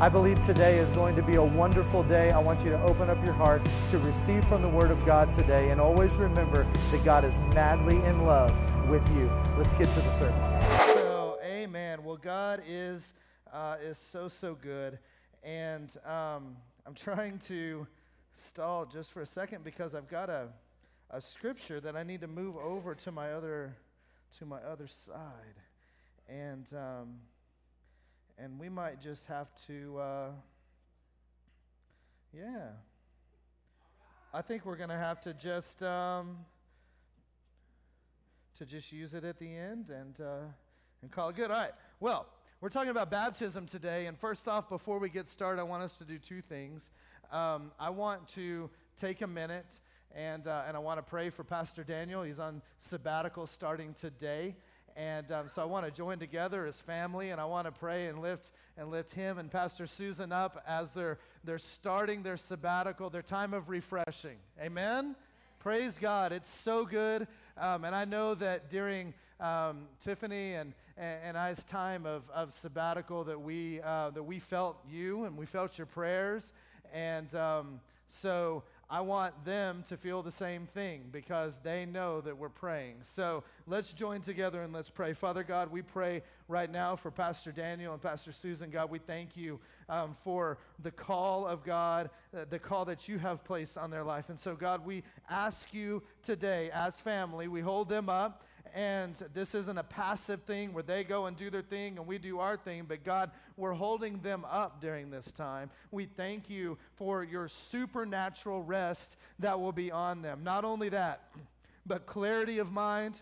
I believe today is going to be a wonderful day. I want you to open up your heart to receive from the Word of God today. And always remember that God is madly in love with you. Let's get to the service. So, amen. Well, God is, uh, is so, so good. And um, I'm trying to stall just for a second because I've got a, a scripture that I need to move over to my other, to my other side. And. Um, and we might just have to, uh, yeah. I think we're going to have to just um, to just use it at the end and uh, and call it good. All right. Well, we're talking about baptism today, and first off, before we get started, I want us to do two things. Um, I want to take a minute and uh, and I want to pray for Pastor Daniel. He's on sabbatical starting today. And um, so I want to join together as family, and I want to pray and lift and lift him and Pastor Susan up as they're they're starting their sabbatical, their time of refreshing. Amen. Praise God. It's so good. Um, and I know that during um, Tiffany and, and, I's time of, of sabbatical that we, uh, that we felt you and we felt your prayers. And um, so I want them to feel the same thing because they know that we're praying. So let's join together and let's pray. Father God, we pray right now for Pastor Daniel and Pastor Susan. God, we thank you um, for the call of God, uh, the call that you have placed on their life. And so, God, we ask you today as family, we hold them up and this isn't a passive thing where they go and do their thing and we do our thing, but God, we're holding them up during this time. We thank you for your supernatural rest that will be on them. Not only that, but clarity of mind,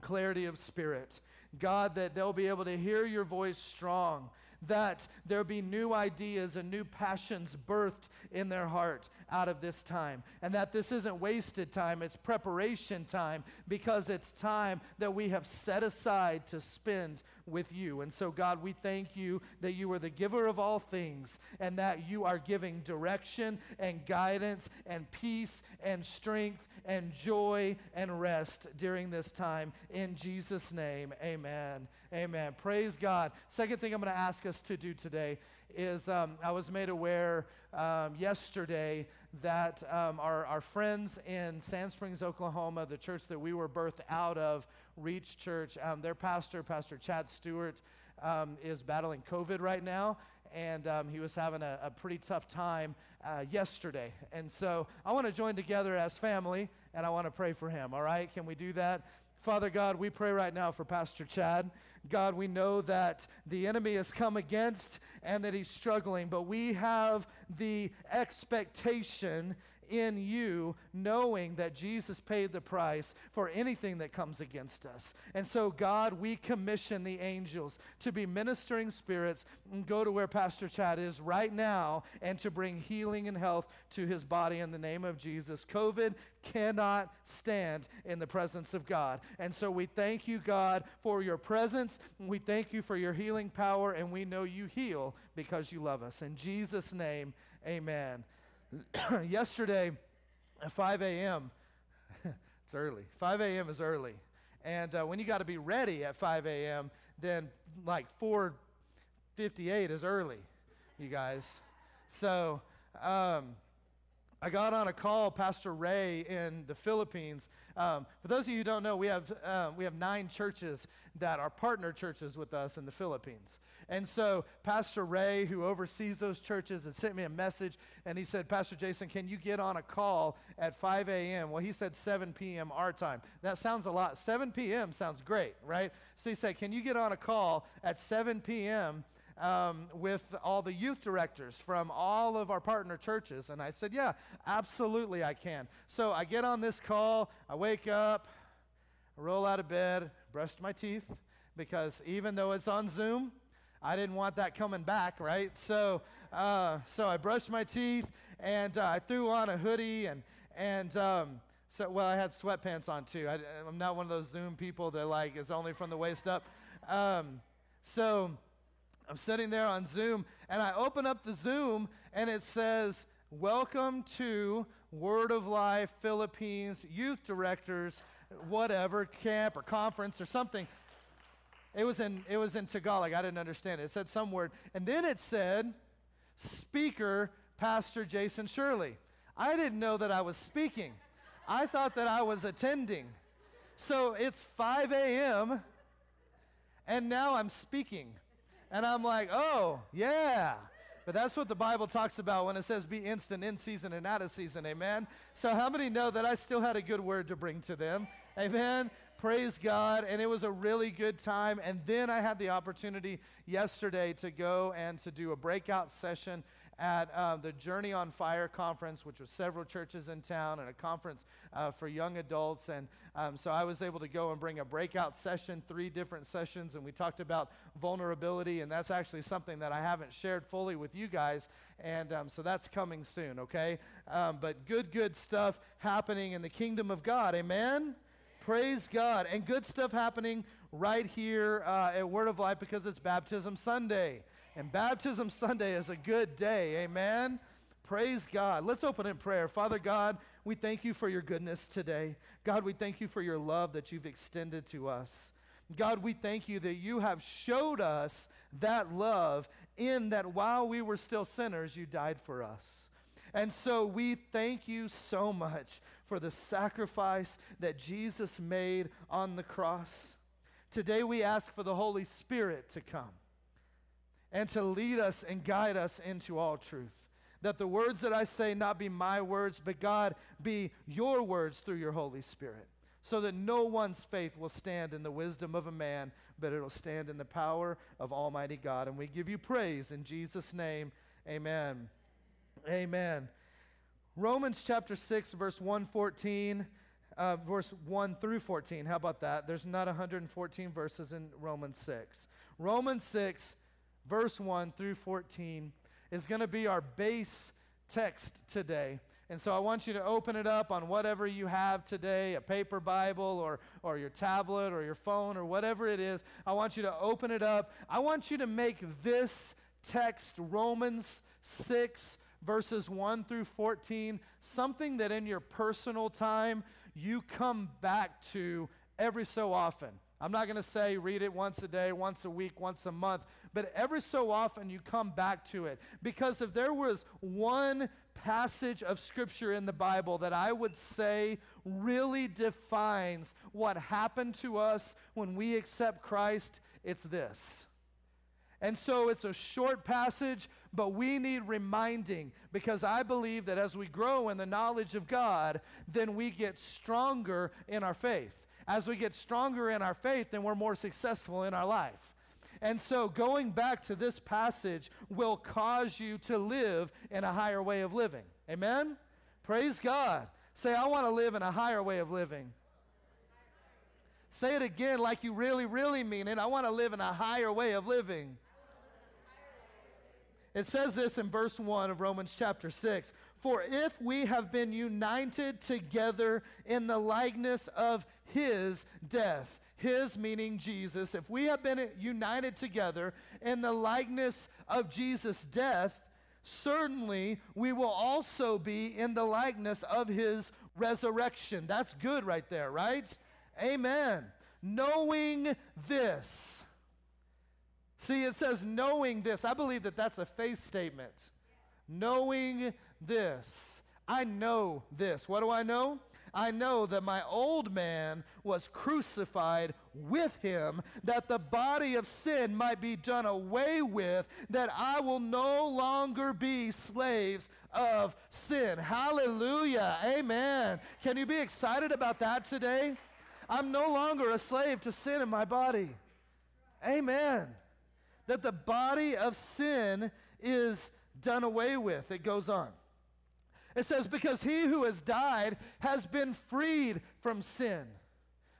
clarity of spirit. God, that they'll be able to hear your voice strong that there be new ideas and new passions birthed in their heart out of this time. And that this isn't wasted time, it's preparation time because it's time that we have set aside to spend with you. And so, God, we thank you that you are the giver of all things and that you are giving direction and guidance and peace and strength and joy and rest during this time. In Jesus' name, amen. Amen. Praise God. Second thing I'm going to ask us to do today is um, I was made aware um, yesterday that um, our, our friends in Sand Springs, Oklahoma, the church that we were birthed out of, Reach Church, um, their pastor, Pastor Chad Stewart, um, is battling COVID right now and um, he was having a, a pretty tough time uh, yesterday. And so I want to join together as family and I want to pray for him. All right? Can we do that? Father God, we pray right now for Pastor Chad. God, we know that the enemy has come against and that he's struggling, but we have the expectation in you, knowing that Jesus paid the price for anything that comes against us. And so, God, we commission the angels to be ministering spirits and go to where Pastor Chad is right now and to bring healing and health to his body in the name of Jesus. COVID cannot stand in the presence of God. And so we thank you, God, for your presence. We thank you for your healing power, and we know you heal because you love us. In Jesus' name, amen. yesterday at 5 a.m., it's early. 5 a.m. is early. And uh, when you got to be ready at 5 a.m., then like 4.58 is early, you guys. So um, I got on a call, Pastor Ray in the Philippines. Um, for those of you who don't know, we have, uh, we have nine churches that are partner churches with us in the Philippines. And so Pastor Ray, who oversees those churches, had sent me a message and he said, Pastor Jason, can you get on a call at 5 a.m.? Well, he said 7 p.m. our time. That sounds a lot. 7 p.m. sounds great, right? So he said, Can you get on a call at 7 p.m.? Um, with all the youth directors from all of our partner churches. And I said, Yeah, absolutely, I can. So I get on this call, I wake up, I roll out of bed, brush my teeth, because even though it's on Zoom, I didn't want that coming back, right? So, uh, so I brushed my teeth and uh, I threw on a hoodie and and um, so well I had sweatpants on too. I, am not one of those Zoom people that like is only from the waist up. Um, so I'm sitting there on Zoom and I open up the Zoom and it says, Welcome to Word of Life Philippines Youth Directors, whatever, camp or conference or something. It was in, it was in Tagalog. I didn't understand it. It said some word. And then it said, Speaker Pastor Jason Shirley. I didn't know that I was speaking. I thought that I was attending. So it's 5 a.m., and now I'm speaking. And I'm like, oh, yeah. But that's what the Bible talks about when it says be instant in season and out of season. Amen. So, how many know that I still had a good word to bring to them? Amen. Praise God. And it was a really good time. And then I had the opportunity yesterday to go and to do a breakout session at uh, the Journey on Fire conference, which was several churches in town and a conference uh, for young adults. And um, so I was able to go and bring a breakout session, three different sessions, and we talked about vulnerability. And that's actually something that I haven't shared fully with you guys. And um, so that's coming soon, okay? Um, but good, good stuff happening in the kingdom of God. Amen? Praise God. And good stuff happening right here uh, at Word of Life because it's Baptism Sunday. And Baptism Sunday is a good day. Amen. Praise God. Let's open in prayer. Father God, we thank you for your goodness today. God, we thank you for your love that you've extended to us. God, we thank you that you have showed us that love in that while we were still sinners, you died for us. And so we thank you so much for the sacrifice that Jesus made on the cross. Today we ask for the Holy Spirit to come and to lead us and guide us into all truth. That the words that I say not be my words, but God be your words through your Holy Spirit. So that no one's faith will stand in the wisdom of a man, but it'll stand in the power of Almighty God. And we give you praise in Jesus' name. Amen. Amen. Romans chapter 6, verse 114, uh, verse 1 through 14. How about that? There's not 114 verses in Romans 6. Romans 6, verse 1 through 14 is going to be our base text today. And so I want you to open it up on whatever you have today a paper Bible or, or your tablet or your phone or whatever it is. I want you to open it up. I want you to make this text, Romans 6, verses 1 through 14, something that in your personal time you come back to every so often. I'm not going to say read it once a day, once a week, once a month, but every so often you come back to it. Because if there was one passage of scripture in the Bible that I would say really defines what happened to us when we accept Christ, it's this. And so it's a short passage, but we need reminding because I believe that as we grow in the knowledge of God, then we get stronger in our faith. As we get stronger in our faith, then we're more successful in our life. And so going back to this passage will cause you to live in a higher way of living. Amen? Praise God. Say, I want to live in a higher way of living. Say it again like you really, really mean it. I want to live in a higher way of living. It says this in verse 1 of Romans chapter 6 For if we have been united together in the likeness of his death, his meaning Jesus, if we have been united together in the likeness of Jesus' death, certainly we will also be in the likeness of his resurrection. That's good right there, right? Amen. Knowing this See, it says knowing this. I believe that that's a faith statement. Knowing this. I know this. What do I know? I know that my old man was crucified with him, that the body of sin might be done away with, that I will no longer be slaves of sin. Hallelujah. Amen. Can you be excited about that today? I'm no longer a slave to sin in my body. Amen. that the body of sin is done away with. It goes on. It says, Because he who has died has been freed from sin.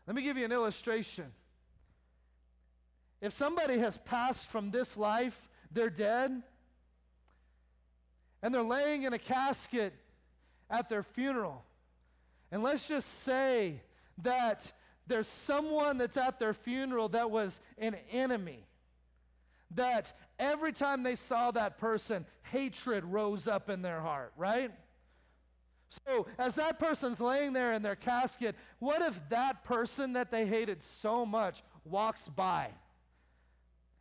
Let me give you an illustration. If somebody has passed from this life, they're dead, and they're laying in a casket at their funeral. And let's just say that there's someone that's at their funeral that was an enemy. That every time they saw that person, hatred rose up in their heart, right? So, as that person's laying there in their casket, what if that person that they hated so much walks by?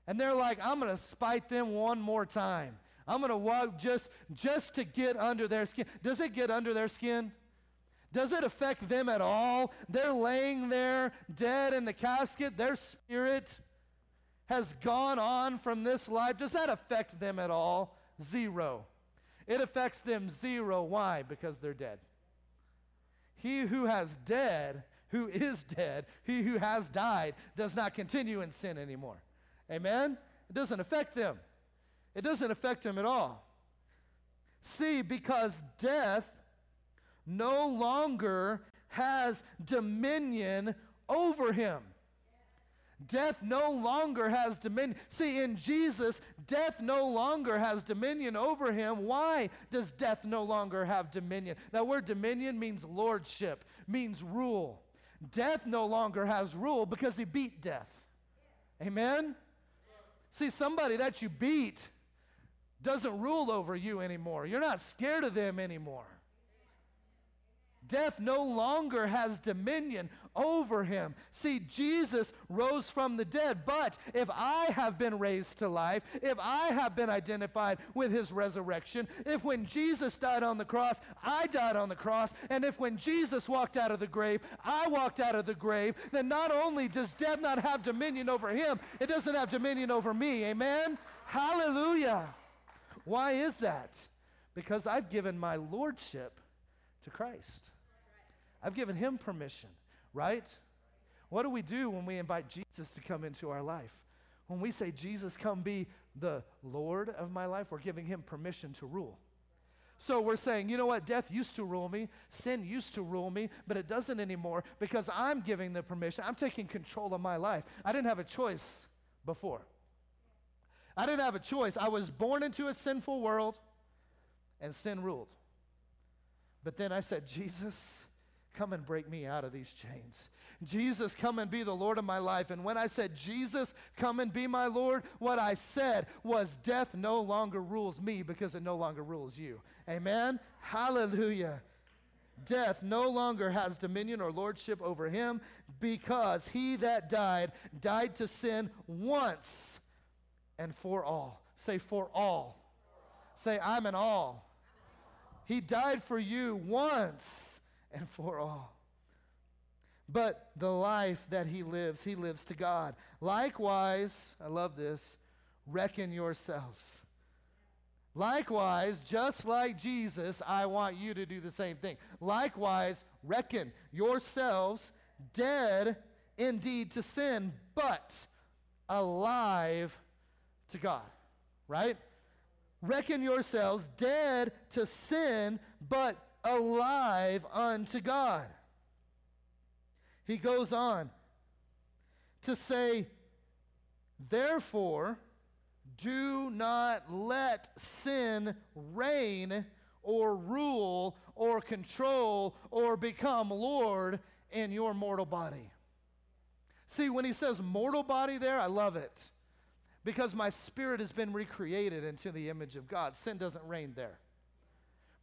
And they're like, I'm going to spite them one more time. I'm going to walk just just to get under their skin. Does it get under their skin? Does it affect them at all? They're laying there dead in the casket. Their spirit has gone on from this life. Does that affect them at all? Zero. It affects them zero. Why? Because they're dead. He who has dead, who is dead, he who has died, does not continue in sin anymore. Amen? It doesn't affect them. It doesn't affect them at all. See, because death no longer has dominion over him. Death no longer has dominion. See, in Jesus, death no longer has dominion over him. Why does death no longer have dominion? That word dominion means lordship, means rule. Death no longer has rule because he beat death. Amen? See, somebody that you beat doesn't rule over you anymore. You're not scared of them anymore. Death no longer has dominion over him. See, Jesus rose from the dead, but if I have been raised to life, if I have been identified with his resurrection, if when Jesus died on the cross, I died on the cross, and if when Jesus walked out of the grave, I walked out of the grave, then not only does death not have dominion over him, it doesn't have dominion over me. Amen? Hallelujah. Why is that? Because I've given my lordship to Christ. I've given him permission, right? What do we do when we invite Jesus to come into our life? When we say, Jesus, come be the Lord of my life, we're giving him permission to rule. So we're saying, you know what? Death used to rule me, sin used to rule me, but it doesn't anymore because I'm giving the permission. I'm taking control of my life. I didn't have a choice before. I didn't have a choice. I was born into a sinful world and sin ruled. But then I said, Jesus, Come and break me out of these chains. Jesus, come and be the Lord of my life. And when I said, Jesus, come and be my Lord, what I said was, death no longer rules me because it no longer rules you. Amen? Hallelujah. Death no longer has dominion or lordship over him because he that died, died to sin once and for all. Say, for all. Say, I'm an all. He died for you once and for all. But the life that he lives, he lives to God. Likewise, I love this, reckon yourselves. Likewise, just like Jesus, I want you to do the same thing. Likewise, reckon yourselves dead indeed to sin, but alive to God. Right? Reckon yourselves dead to sin, but alive unto God. He goes on to say, Therefore, do not let sin reign or rule or control or become Lord in your mortal body. See, when he says mortal body there, I love it because my spirit has been recreated into the image of God. Sin doesn't reign there.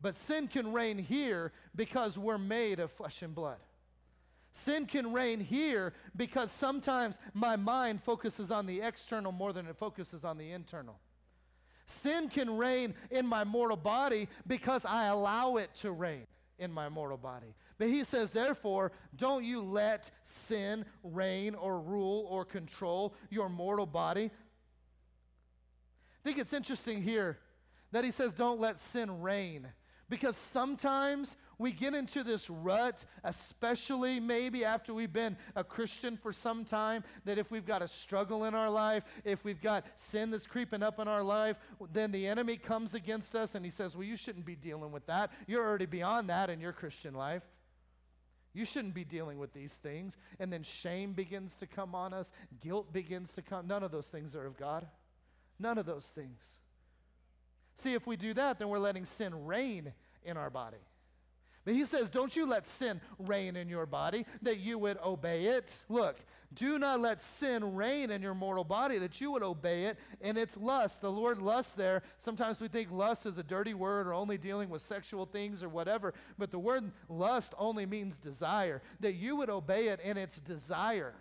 But sin can reign here because we're made of flesh and blood. Sin can reign here because sometimes my mind focuses on the external more than it focuses on the internal. Sin can reign in my mortal body because I allow it to reign in my mortal body. But he says, therefore, don't you let sin reign or rule or control your mortal body. I think it's interesting here that he says, don't let sin reign. Because sometimes we get into this rut, especially maybe after we've been a Christian for some time, that if we've got a struggle in our life, if we've got sin that's creeping up in our life, then the enemy comes against us and he says, Well, you shouldn't be dealing with that. You're already beyond that in your Christian life. You shouldn't be dealing with these things. And then shame begins to come on us, guilt begins to come. None of those things are of God. None of those things. See, if we do that, then we're letting sin reign in our body. But he says, Don't you let sin reign in your body, that you would obey it. Look, do not let sin reign in your mortal body, that you would obey it in its lust. The Lord lust there, sometimes we think lust is a dirty word or only dealing with sexual things or whatever, but the word lust only means desire, that you would obey it in its desire.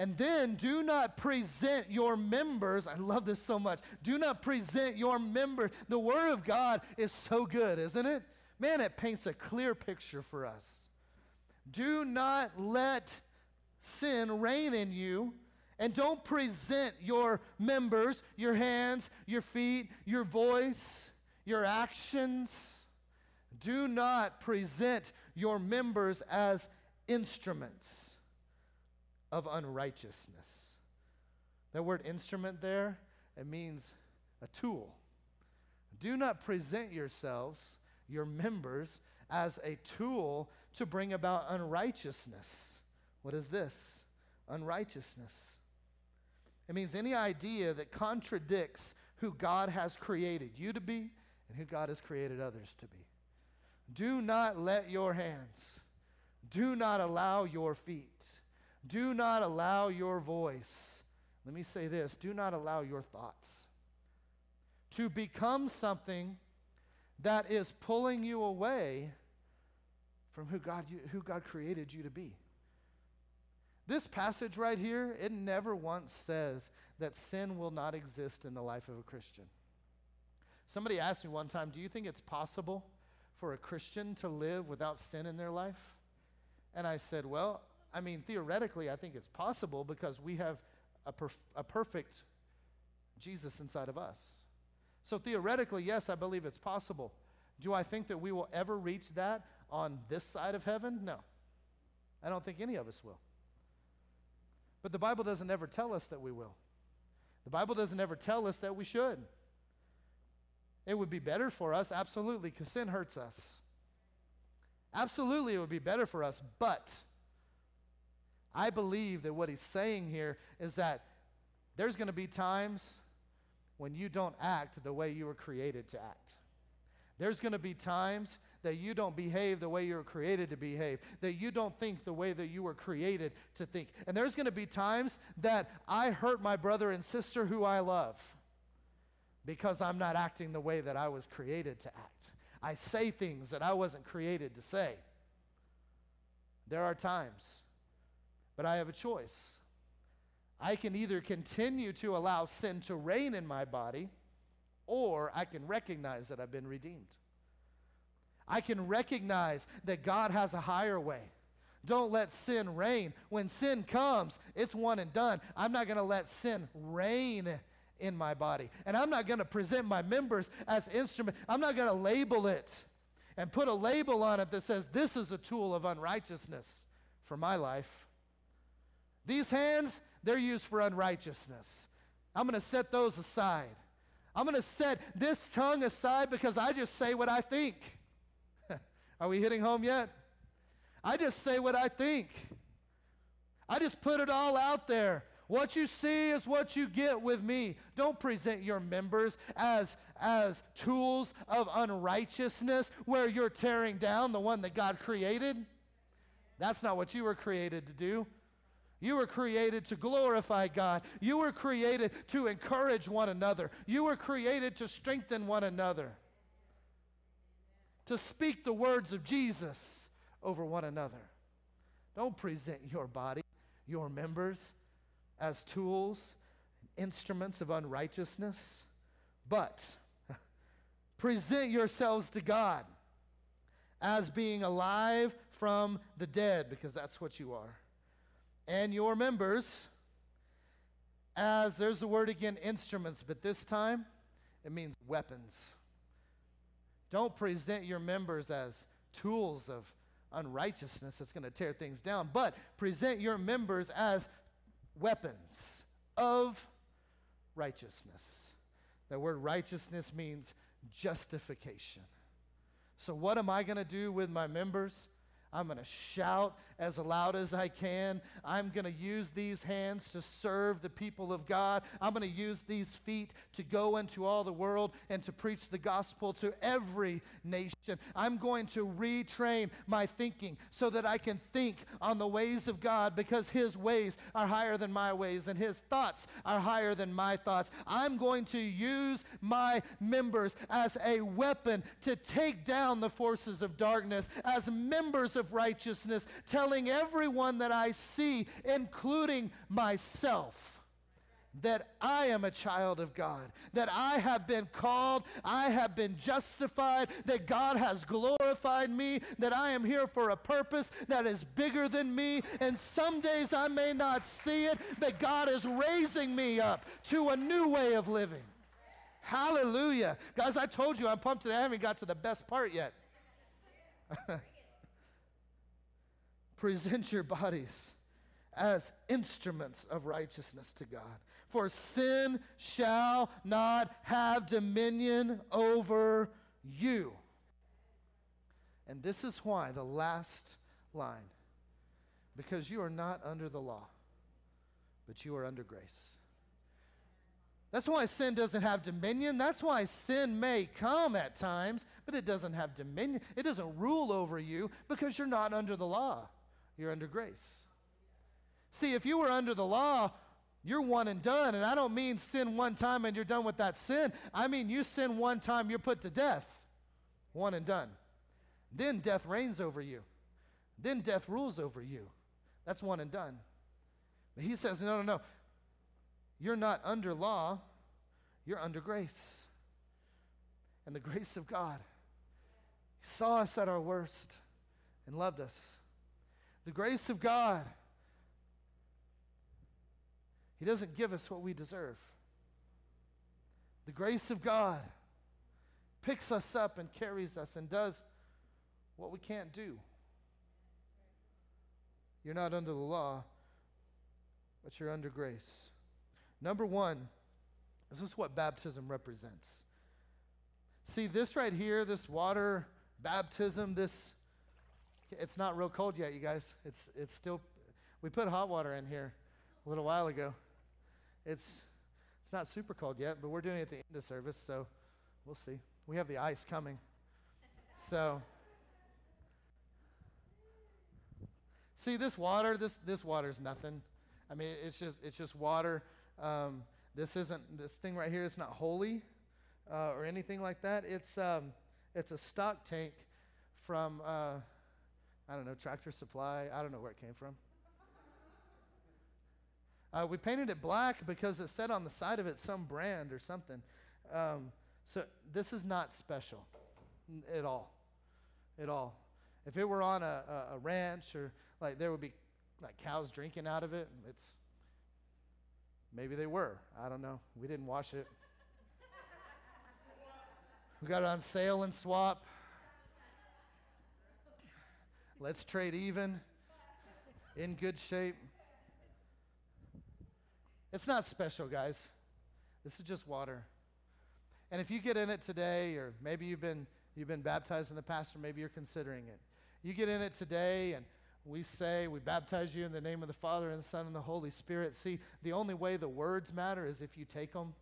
And then do not present your members. I love this so much. Do not present your members. The Word of God is so good, isn't it? Man, it paints a clear picture for us. Do not let sin reign in you. And don't present your members, your hands, your feet, your voice, your actions. Do not present your members as instruments of unrighteousness. That word instrument there, it means a tool. Do not present yourselves, your members, as a tool to bring about unrighteousness. What is this? Unrighteousness. It means any idea that contradicts who God has created you to be and who God has created others to be. Do not let your hands, do not allow your feet, do not allow your voice, let me say this do not allow your thoughts to become something that is pulling you away from who God, who God created you to be. This passage right here, it never once says that sin will not exist in the life of a Christian. Somebody asked me one time, Do you think it's possible for a Christian to live without sin in their life? And I said, Well, I mean, theoretically, I think it's possible because we have a, perf- a perfect Jesus inside of us. So theoretically, yes, I believe it's possible. Do I think that we will ever reach that on this side of heaven? No. I don't think any of us will. But the Bible doesn't ever tell us that we will. The Bible doesn't ever tell us that we should. It would be better for us, absolutely, because sin hurts us. Absolutely, it would be better for us, but I believe that what he's saying here is that there's going to be times when you don't act the way you were created to act. There's going to be times that you don't behave the way you were created to behave, that you don't think the way that you were created to think. And there's going to be times that I hurt my brother and sister who I love because I'm not acting the way that I was created to act. I say things that I wasn't created to say. There are times but I have a choice. I can either continue to allow sin to reign in my body, or I can recognize that I've been redeemed. I can recognize that God has a higher way. Don't let sin reign. When sin comes, it's one and done. I'm not going to let sin reign in my body. And I'm not going to present my members as instrument. I'm not going to label it and put a label on it that says this is a tool of unrighteousness for my life. These hands, they're used for unrighteousness. I'm going to set those aside. I'm going to set this tongue aside because I just say what I think. Are we hitting home yet? I just say what I think. I just put it all out there. What you see is what you get with me. Don't present your members as, as tools of unrighteousness where you're tearing down the one that God created. That's not what you were created to do. You were created to glorify God. You were created to encourage one another. You were created to strengthen one another, to speak the words of Jesus over one another. Don't present your body, your members, as tools, instruments of unrighteousness, but present yourselves to God as being alive from the dead, because that's what you are and your members as, there's the word again, instruments, but this time it means weapons. Don't present your members as tools of unrighteousness that's going to tear things down, but present your members as weapons of righteousness. The word righteousness means justification. So, what am I going to do with my members? I'm going to shout as loud as I can. I'm going to use these hands to serve the people of God. I'm going to use these feet to go into all the world and to preach the gospel to every nation. I'm going to retrain my thinking so that I can think on the ways of God because His ways are higher than my ways and His thoughts are higher than my thoughts. I'm going to use my members as a weapon to take down the forces of darkness, as members of righteousness, telling everyone that I see, including myself, that I am a child of God, that I have been called, I have been justified, that God has glorified me, that I am here for a purpose that is bigger than me. And some days I may not see it, but God is raising me up to a new way of living. Hallelujah. Guys, I told you I'm pumped that I haven't got to the best part yet. present your bodies as instruments of righteousness to God. For sin shall not have dominion over you. And this is why the last line because you are not under the law, but you are under grace. That's why sin doesn't have dominion. That's why sin may come at times, but it doesn't have dominion. It doesn't rule over you because you're not under the law you're under grace. See, if you were under the law, you're one and done. And I don't mean sin one time and you're done with that sin. I mean you sin one time, you're put to death. One and done. Then death reigns over you. Then death rules over you. That's one and done. But he says, no, no, no. You're not under law, you're under grace. And the grace of God. He saw us at our worst and loved us. The grace of God. He doesn't give us what we deserve. The grace of God picks us up and carries us and does what we can't do. You're not under the law, but you're under grace. Number one, this is what baptism represents. See, this right here, this water baptism, this it's not real cold yet, you guys. It's, it's still, we put hot water in here a little while ago. It's, it's not super cold yet, but we're doing it at the end of service, so we'll see. We have the ice coming. So, see this water, this, this water's nothing. I mean, it's just, it's just water. Um, this isn't, this thing right here is not holy uh, or anything like that. It's, um, it's a stock tank from, uh, I don't know, tractor supply. I don't know where it came from. Uh, we painted it black because it said on the side of it some brand or something. Um, so this is not special at all. At all. If it were on a, a, a ranch or like there would be like cows drinking out of it, it's maybe they were. I don't know. We didn't wash it. we got it on sale and swap. Let's trade even, in good shape. It's not special, guys. This is just water. And if you get in it today, or maybe you've been, you've been baptized in the past, or maybe you're considering it, you get in it today and we say, we baptize you in the name of the Father and the Son and the Holy Spirit. See, the only way the words matter is if you take them.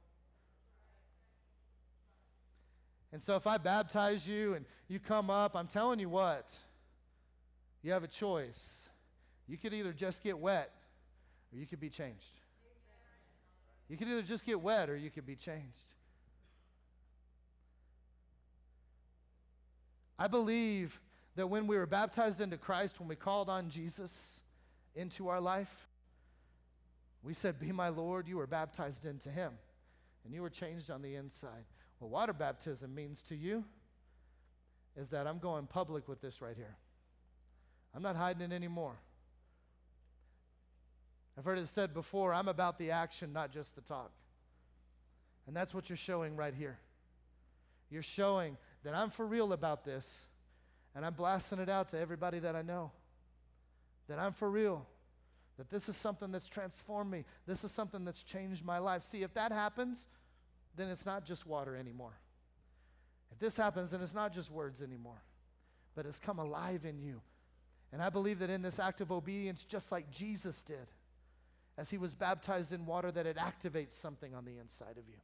And so if I baptize you and you come up, I'm telling you what, you have a choice. You could either just get wet or you could be changed. You could either just get wet or you could be changed. I believe that when we were baptized into Christ, when we called on Jesus into our life, we said, Be my Lord. You were baptized into Him, and you were changed on the inside. What water baptism means to you is that I'm going public with this right here. I'm not hiding it anymore. I've heard it said before I'm about the action, not just the talk. And that's what you're showing right here. You're showing that I'm for real about this and I'm blasting it out to everybody that I know. That I'm for real. That this is something that's transformed me. This is something that's changed my life. See, if that happens, then it's not just water anymore. If this happens, then it's not just words anymore, but it's come alive in you. And I believe that in this act of obedience, just like Jesus did, as he was baptized in water, that it activates something on the inside of you.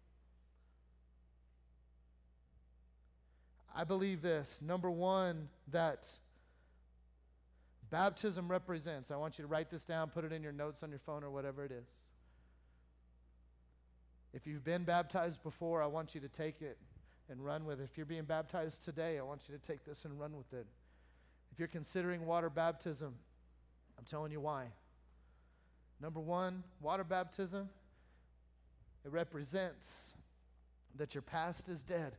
I believe this. Number one, that baptism represents, I want you to write this down, put it in your notes on your phone or whatever it is. If you've been baptized before, I want you to take it and run with it. If you're being baptized today, I want you to take this and run with it. If you're considering water baptism, I'm telling you why. Number one, water baptism, it represents that your past is dead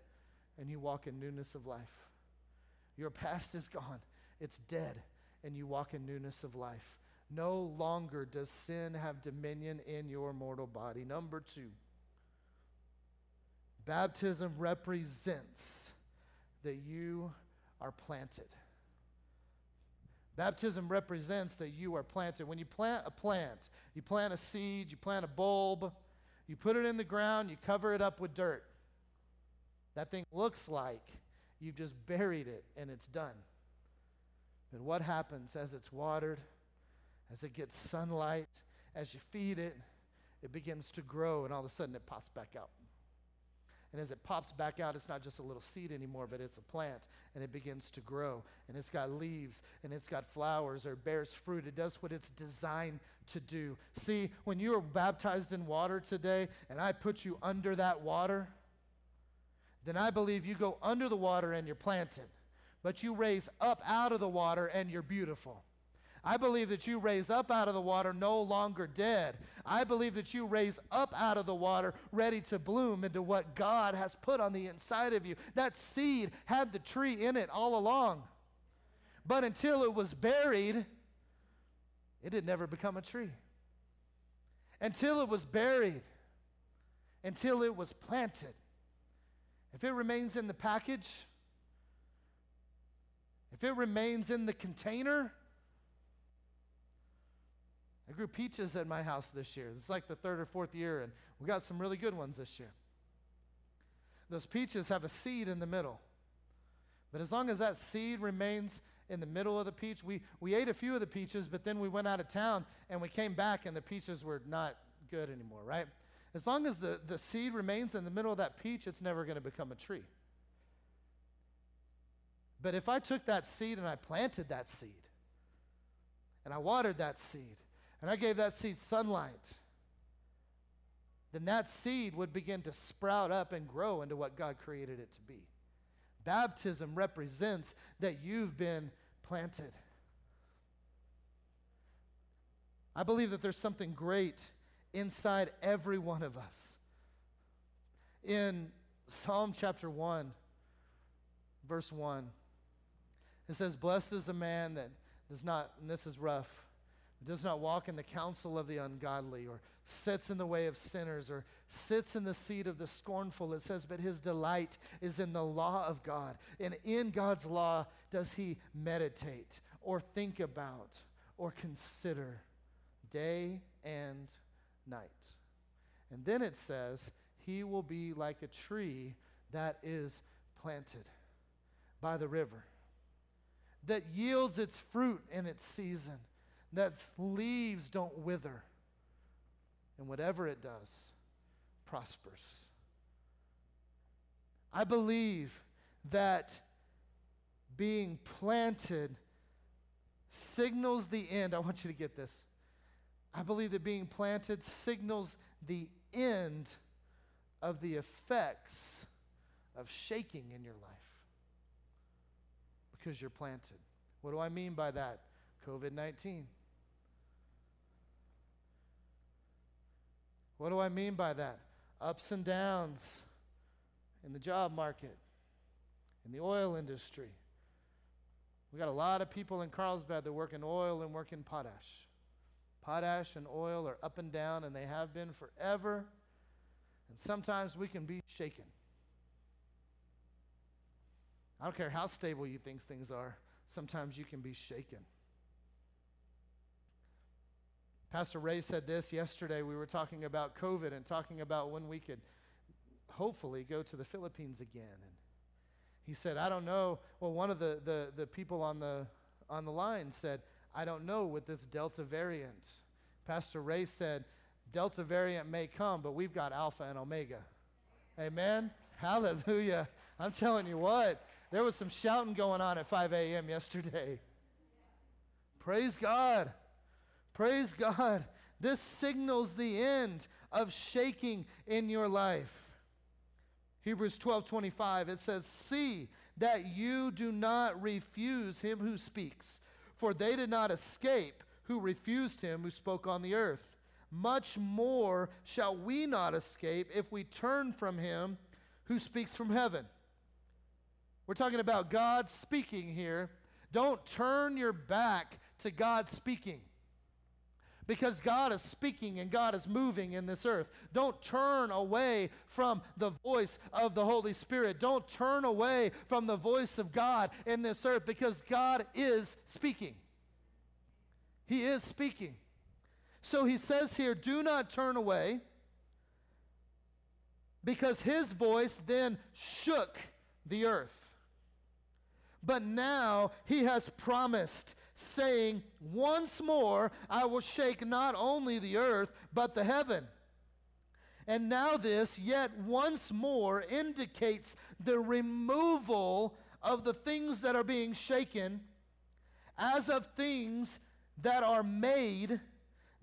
and you walk in newness of life. Your past is gone, it's dead, and you walk in newness of life. No longer does sin have dominion in your mortal body. Number two, baptism represents that you are planted. Baptism represents that you are planted. When you plant a plant, you plant a seed, you plant a bulb, you put it in the ground, you cover it up with dirt. That thing looks like you've just buried it and it's done. But what happens as it's watered, as it gets sunlight, as you feed it, it begins to grow and all of a sudden it pops back out. And as it pops back out, it's not just a little seed anymore, but it's a plant and it begins to grow. And it's got leaves and it's got flowers or bears fruit. It does what it's designed to do. See, when you are baptized in water today and I put you under that water, then I believe you go under the water and you're planted. But you raise up out of the water and you're beautiful. I believe that you raise up out of the water no longer dead. I believe that you raise up out of the water ready to bloom into what God has put on the inside of you. That seed had the tree in it all along. But until it was buried, it had never become a tree. Until it was buried, until it was planted. If it remains in the package, if it remains in the container, grew peaches at my house this year. It's like the third or fourth year, and we got some really good ones this year. Those peaches have a seed in the middle. But as long as that seed remains in the middle of the peach, we, we ate a few of the peaches, but then we went out of town and we came back and the peaches were not good anymore, right? As long as the, the seed remains in the middle of that peach, it's never going to become a tree. But if I took that seed and I planted that seed, and I watered that seed, and I gave that seed sunlight, then that seed would begin to sprout up and grow into what God created it to be. Baptism represents that you've been planted. I believe that there's something great inside every one of us. In Psalm chapter 1, verse 1, it says, Blessed is the man that does not, and this is rough, does not walk in the counsel of the ungodly, or sits in the way of sinners, or sits in the seat of the scornful. It says, But his delight is in the law of God. And in God's law does he meditate, or think about, or consider day and night. And then it says, He will be like a tree that is planted by the river, that yields its fruit in its season that leaves don't wither, and whatever it does prospers. I believe that being planted signals the end. I want you to get this. I believe that being planted signals the end of the effects of shaking in your life because you're planted. What do I mean by that? COVID 19. What do I mean by that? Ups and downs in the job market, in the oil industry. We got a lot of people in Carlsbad that work in oil and work in potash. Potash and oil are up and down, and they have been forever. And sometimes we can be shaken. I don't care how stable you think things are, sometimes you can be shaken. Pastor Ray said this yesterday. We were talking about COVID and talking about when we could hopefully go to the Philippines again. And he said, I don't know. Well, one of the, the, the people on the, on the line said, I don't know with this Delta variant. Pastor Ray said, Delta variant may come, but we've got Alpha and Omega. Amen? Hallelujah. I'm telling you what, there was some shouting going on at 5 a.m. yesterday. Praise God. Praise God. This signals the end of shaking in your life. Hebrews 12 25, it says, See that you do not refuse him who speaks, for they did not escape who refused him who spoke on the earth. Much more shall we not escape if we turn from him who speaks from heaven. We're talking about God speaking here. Don't turn your back to God speaking because God is speaking and God is moving in this earth. Don't turn away from the voice of the Holy Spirit. Don't turn away from the voice of God in this earth because God is speaking. He is speaking. So he says here, do not turn away because his voice then shook the earth. But now he has promised saying, Once more I will shake not only the earth, but the heaven. And now, this yet once more indicates the removal of the things that are being shaken as of things that are made,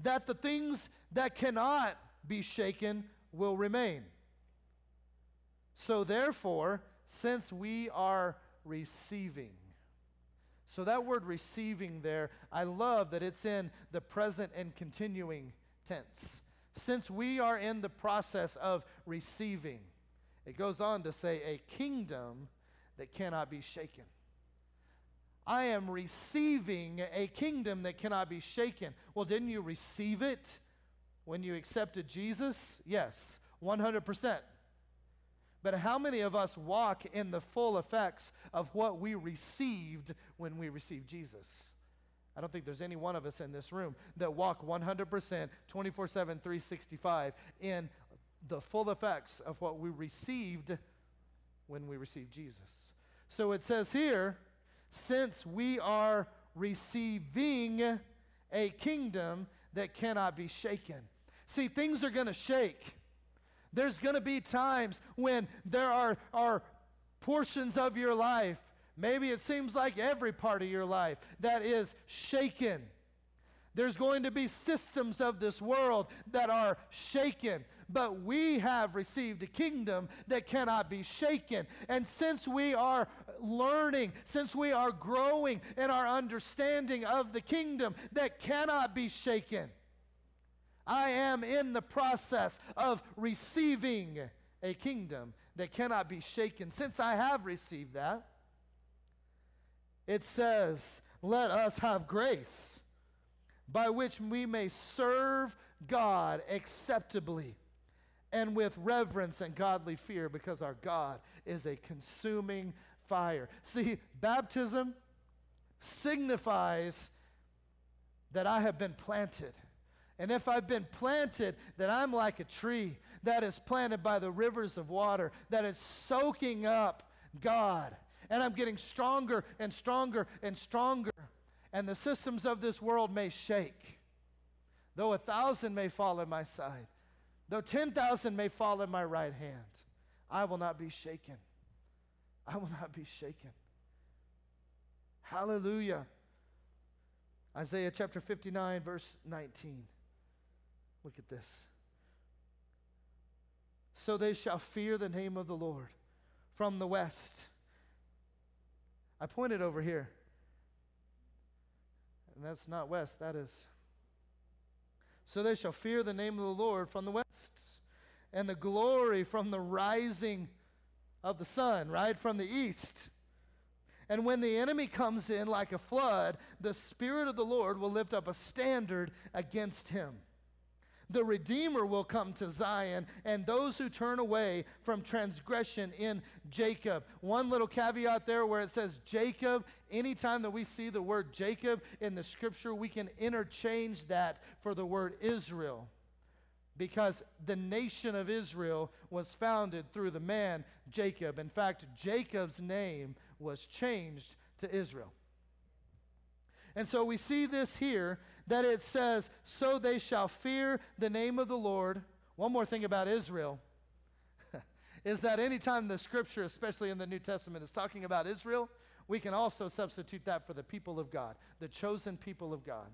that the things that cannot be shaken will remain. So, therefore, since we are receiving, so that word receiving there, I love that it's in the present and continuing tense. Since we are in the process of receiving, it goes on to say a kingdom that cannot be shaken. I am receiving a kingdom that cannot be shaken. Well, didn't you receive it when you accepted Jesus? Yes, 100%. But how many of us walk in the full effects of what we received when we received Jesus? I don't think there's any one of us in this room that walk 100%, 24 7, 365 in the full effects of what we received when we received Jesus. So it says here, since we are receiving a kingdom that cannot be shaken. See, things are going to shake. There's going to be times when there are, are portions of your life, maybe it seems like every part of your life, that is shaken. There's going to be systems of this world that are shaken, but we have received a kingdom that cannot be shaken. And since we are learning, since we are growing in our understanding of the kingdom that cannot be shaken, I am in the process of receiving a kingdom that cannot be shaken. Since I have received that, it says, Let us have grace by which we may serve God acceptably and with reverence and godly fear because our God is a consuming fire. See, baptism signifies that I have been planted. And if I've been planted, that I'm like a tree that is planted by the rivers of water, that is soaking up God. And I'm getting stronger and stronger and stronger. And the systems of this world may shake. Though a thousand may fall at my side, though 10,000 may fall at my right hand, I will not be shaken. I will not be shaken. Hallelujah. Isaiah chapter 59, verse 19. Look at this. So they shall fear the name of the Lord from the west. I pointed over here. And that's not west, that is. So they shall fear the name of the Lord from the west, and the glory from the rising of the sun, right? From the east. And when the enemy comes in like a flood, the Spirit of the Lord will lift up a standard against him. The Redeemer will come to Zion, and those who turn away from transgression in Jacob. One little caveat there where it says Jacob, anytime that we see the word Jacob in the scripture, we can interchange that for the word Israel. Because the nation of Israel was founded through the man Jacob. In fact, Jacob's name was changed to Israel. And so we see this here that it says, So they shall fear the name of the Lord. One more thing about Israel is that anytime the scripture, especially in the New Testament, is talking about Israel, we can also substitute that for the people of God, the chosen people of God.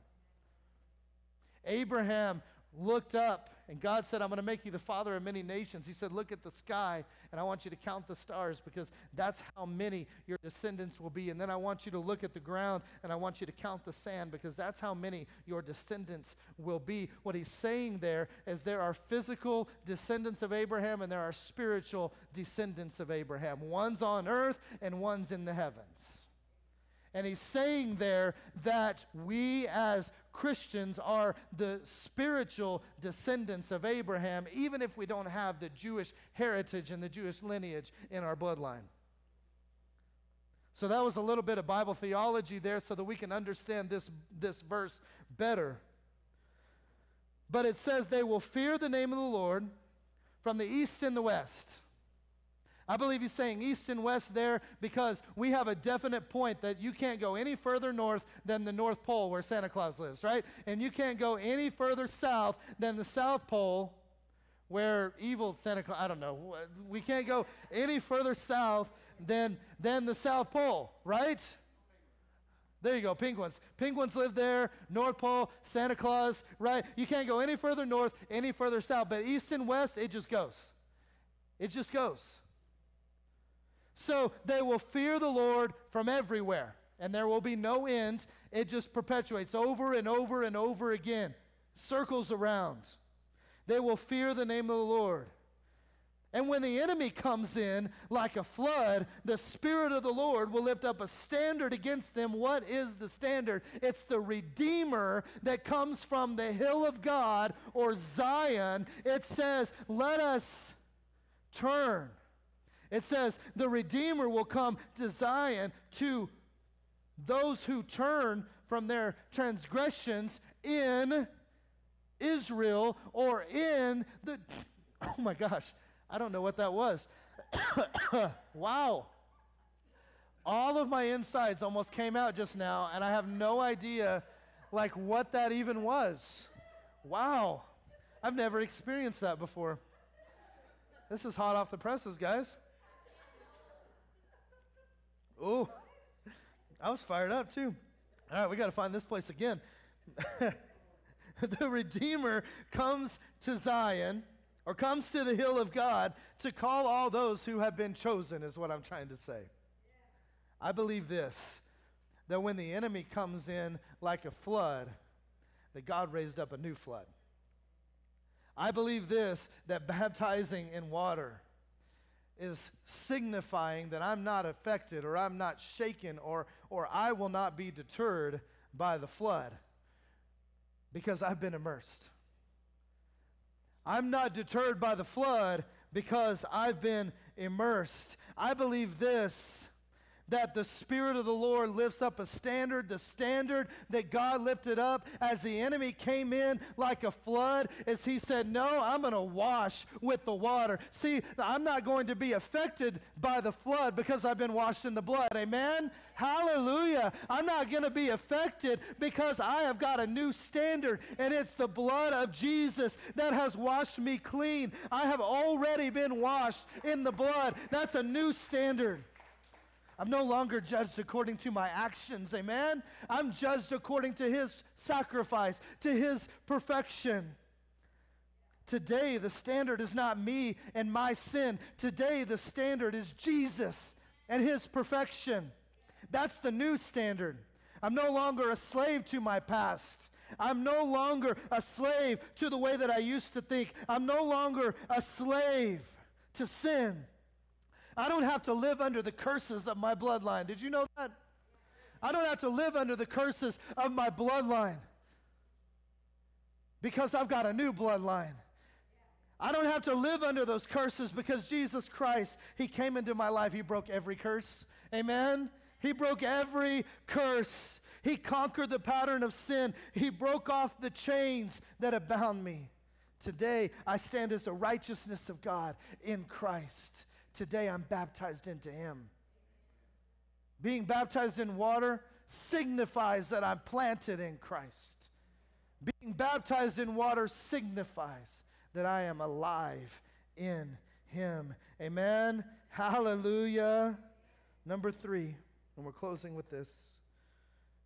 Abraham looked up and God said, I'm going to make you the father of many nations. He said, Look at the sky, and I want you to count the stars because that's how many your descendants will be. And then I want you to look at the ground, and I want you to count the sand because that's how many your descendants will be. What he's saying there is there are physical descendants of Abraham, and there are spiritual descendants of Abraham. One's on earth, and one's in the heavens. And he's saying there that we as Christians are the spiritual descendants of Abraham, even if we don't have the Jewish heritage and the Jewish lineage in our bloodline. So that was a little bit of Bible theology there so that we can understand this, this verse better. But it says, They will fear the name of the Lord from the east and the west. I believe he's saying east and west there because we have a definite point that you can't go any further north than the North Pole where Santa Claus lives, right? And you can't go any further south than the South Pole where evil Santa Claus, I don't know, we can't go any further south than, than the South Pole, right? There you go, penguins. Penguins live there, North Pole, Santa Claus, right? You can't go any further north, any further south, but east and west, it just goes. It just goes. So they will fear the Lord from everywhere, and there will be no end. It just perpetuates over and over and over again, circles around. They will fear the name of the Lord. And when the enemy comes in like a flood, the Spirit of the Lord will lift up a standard against them. What is the standard? It's the Redeemer that comes from the hill of God or Zion. It says, Let us turn it says, the Redeemer will come to Zion to those who turn from their transgressions in Israel or in the. Oh my gosh, I don't know what that was. wow. All of my insides almost came out just now, and I have no idea like what that even was. Wow. I've never experienced that before. This is hot off the presses, guys. Oh, I was fired up too. All right, we got to find this place again. the Redeemer comes to Zion or comes to the hill of God to call all those who have been chosen, is what I'm trying to say. I believe this that when the enemy comes in like a flood, that God raised up a new flood. I believe this that baptizing in water is signifying that I'm not affected or I'm not shaken or, or I will not be deterred by the flood because I've been immersed. I'm not deterred by the flood because I've been immersed. I believe this that the Spirit of the Lord lifts up a standard, the standard that God lifted up as the enemy came in like a flood, as he said, No, I'm going to wash with the water. See, I'm not going to be affected by the flood because I've been washed in the blood. Amen? Hallelujah. I'm not going to be affected because I have got a new standard, and it's the blood of Jesus that has washed me clean. I have already been washed in the blood. That's a new standard. I'm no longer judged according to my actions, amen? I'm judged according to his sacrifice, to his perfection. Today, the standard is not me and my sin. Today, the standard is Jesus and his perfection. That's the new standard. I'm no longer a slave to my past. I'm no longer a slave to the way that I used to think. I'm no longer a slave to sin. I don't have to live under the curses of my bloodline. Did you know that? I don't have to live under the curses of my bloodline. because I've got a new bloodline. I don't have to live under those curses because Jesus Christ, He came into my life. He broke every curse. Amen? He broke every curse. He conquered the pattern of sin. He broke off the chains that have bound me. Today, I stand as the righteousness of God in Christ. Today, I'm baptized into Him. Being baptized in water signifies that I'm planted in Christ. Being baptized in water signifies that I am alive in Him. Amen. Hallelujah. Number three, and we're closing with this.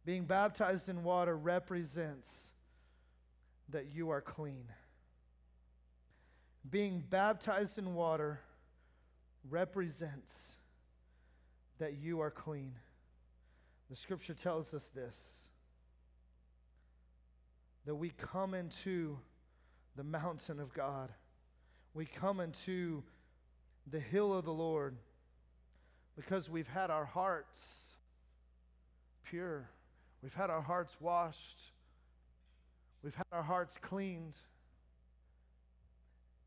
Being baptized in water represents that you are clean. Being baptized in water represents that you are clean. The scripture tells us this that we come into the mountain of God, we come into the hill of the Lord because we've had our hearts pure, we've had our hearts washed, we've had our hearts cleaned.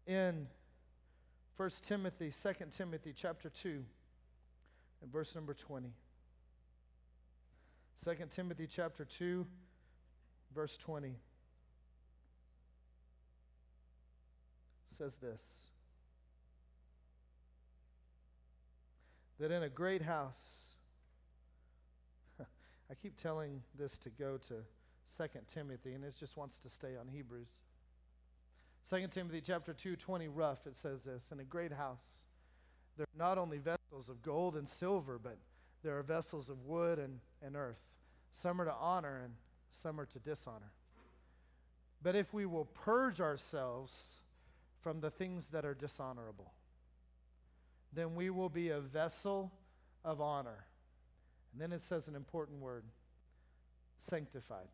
In 1 Timothy, 2 Timothy chapter 2, and verse number 20. 2 Timothy chapter 2, verse 20 says this that in a great house, I keep telling this to go to 2 Timothy, and it just wants to stay on Hebrews. 2 Timothy chapter 2, 20, rough, it says this In a great house, there are not only vessels of gold and silver, but there are vessels of wood and, and earth. Some are to honor and some are to dishonor. But if we will purge ourselves from the things that are dishonorable, then we will be a vessel of honor. And then it says an important word sanctified.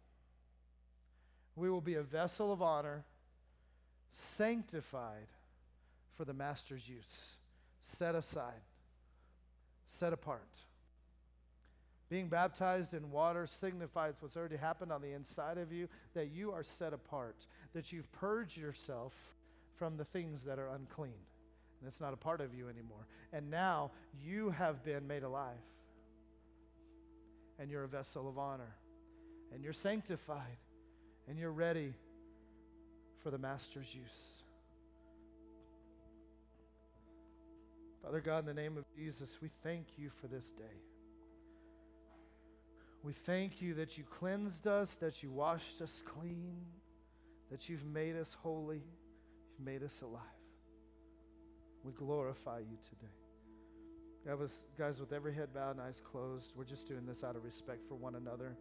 We will be a vessel of honor, sanctified for the master's use, set aside, set apart. Being baptized in water signifies what's already happened on the inside of you, that you are set apart, that you've purged yourself from the things that are unclean and it's not a part of you anymore. And now you have been made alive. And you're a vessel of honor. And you're sanctified. And you're ready for the Master's use. Father God, in the name of Jesus, we thank you for this day. We thank you that you cleansed us, that you washed us clean, that you've made us holy, you've made us alive. We glorify you today. God, was, guys, with every head bowed and eyes closed, we're just doing this out of respect for one another.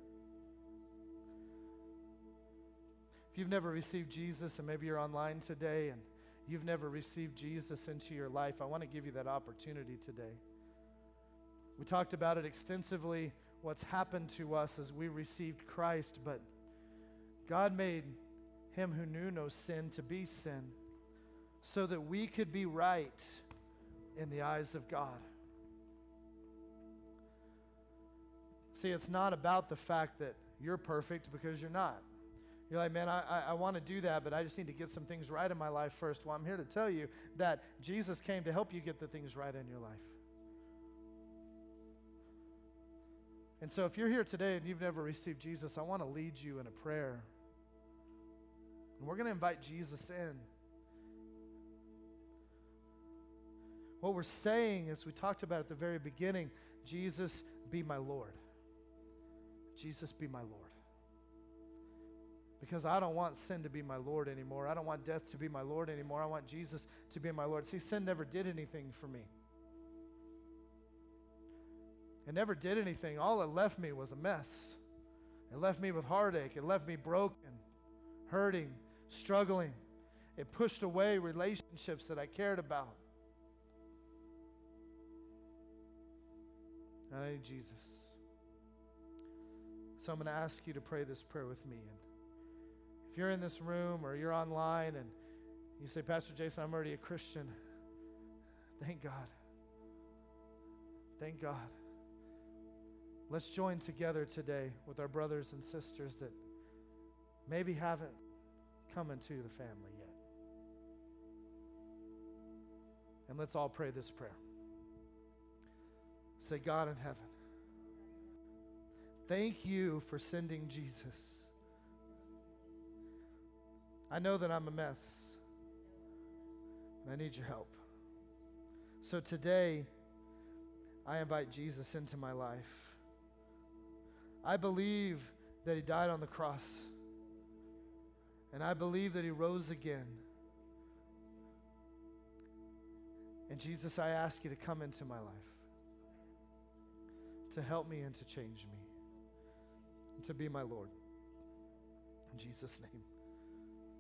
You've never received Jesus and maybe you're online today and you've never received Jesus into your life, I want to give you that opportunity today. We talked about it extensively, what's happened to us as we received Christ, but God made him who knew no sin to be sin so that we could be right in the eyes of God. See, it's not about the fact that you're perfect because you're not. You're like, man, I, I, want to do that, but I just need to get some things right in my life first. Well, I'm here to tell you that Jesus came to help you get the things right in your life. And so, if you're here today and you've never received Jesus, I want to lead you in a prayer. And we're going to invite Jesus in. What we're saying, as we talked about at the very beginning, Jesus, be my Lord. Jesus, be my Lord. Because I don't want sin to be my Lord anymore. I don't want death to be my Lord anymore. I want Jesus to be my Lord. See, sin never did anything for me. It never did anything. All it left me was a mess. It left me with heartache. It left me broken, hurting, struggling. It pushed away relationships that I cared about. And I need Jesus. So I'm going to ask you to pray this prayer with me. And if you're in this room or you're online and you say, Pastor Jason, I'm already a Christian, thank God. Thank God. Let's join together today with our brothers and sisters that maybe haven't come into the family yet. And let's all pray this prayer. Say, God in heaven, thank you for sending Jesus. I know that I'm a mess, and I need your help. So today, I invite Jesus into my life. I believe that he died on the cross, and I believe that he rose again. And Jesus, I ask you to come into my life, to help me and to change me, and to be my Lord. In Jesus' name,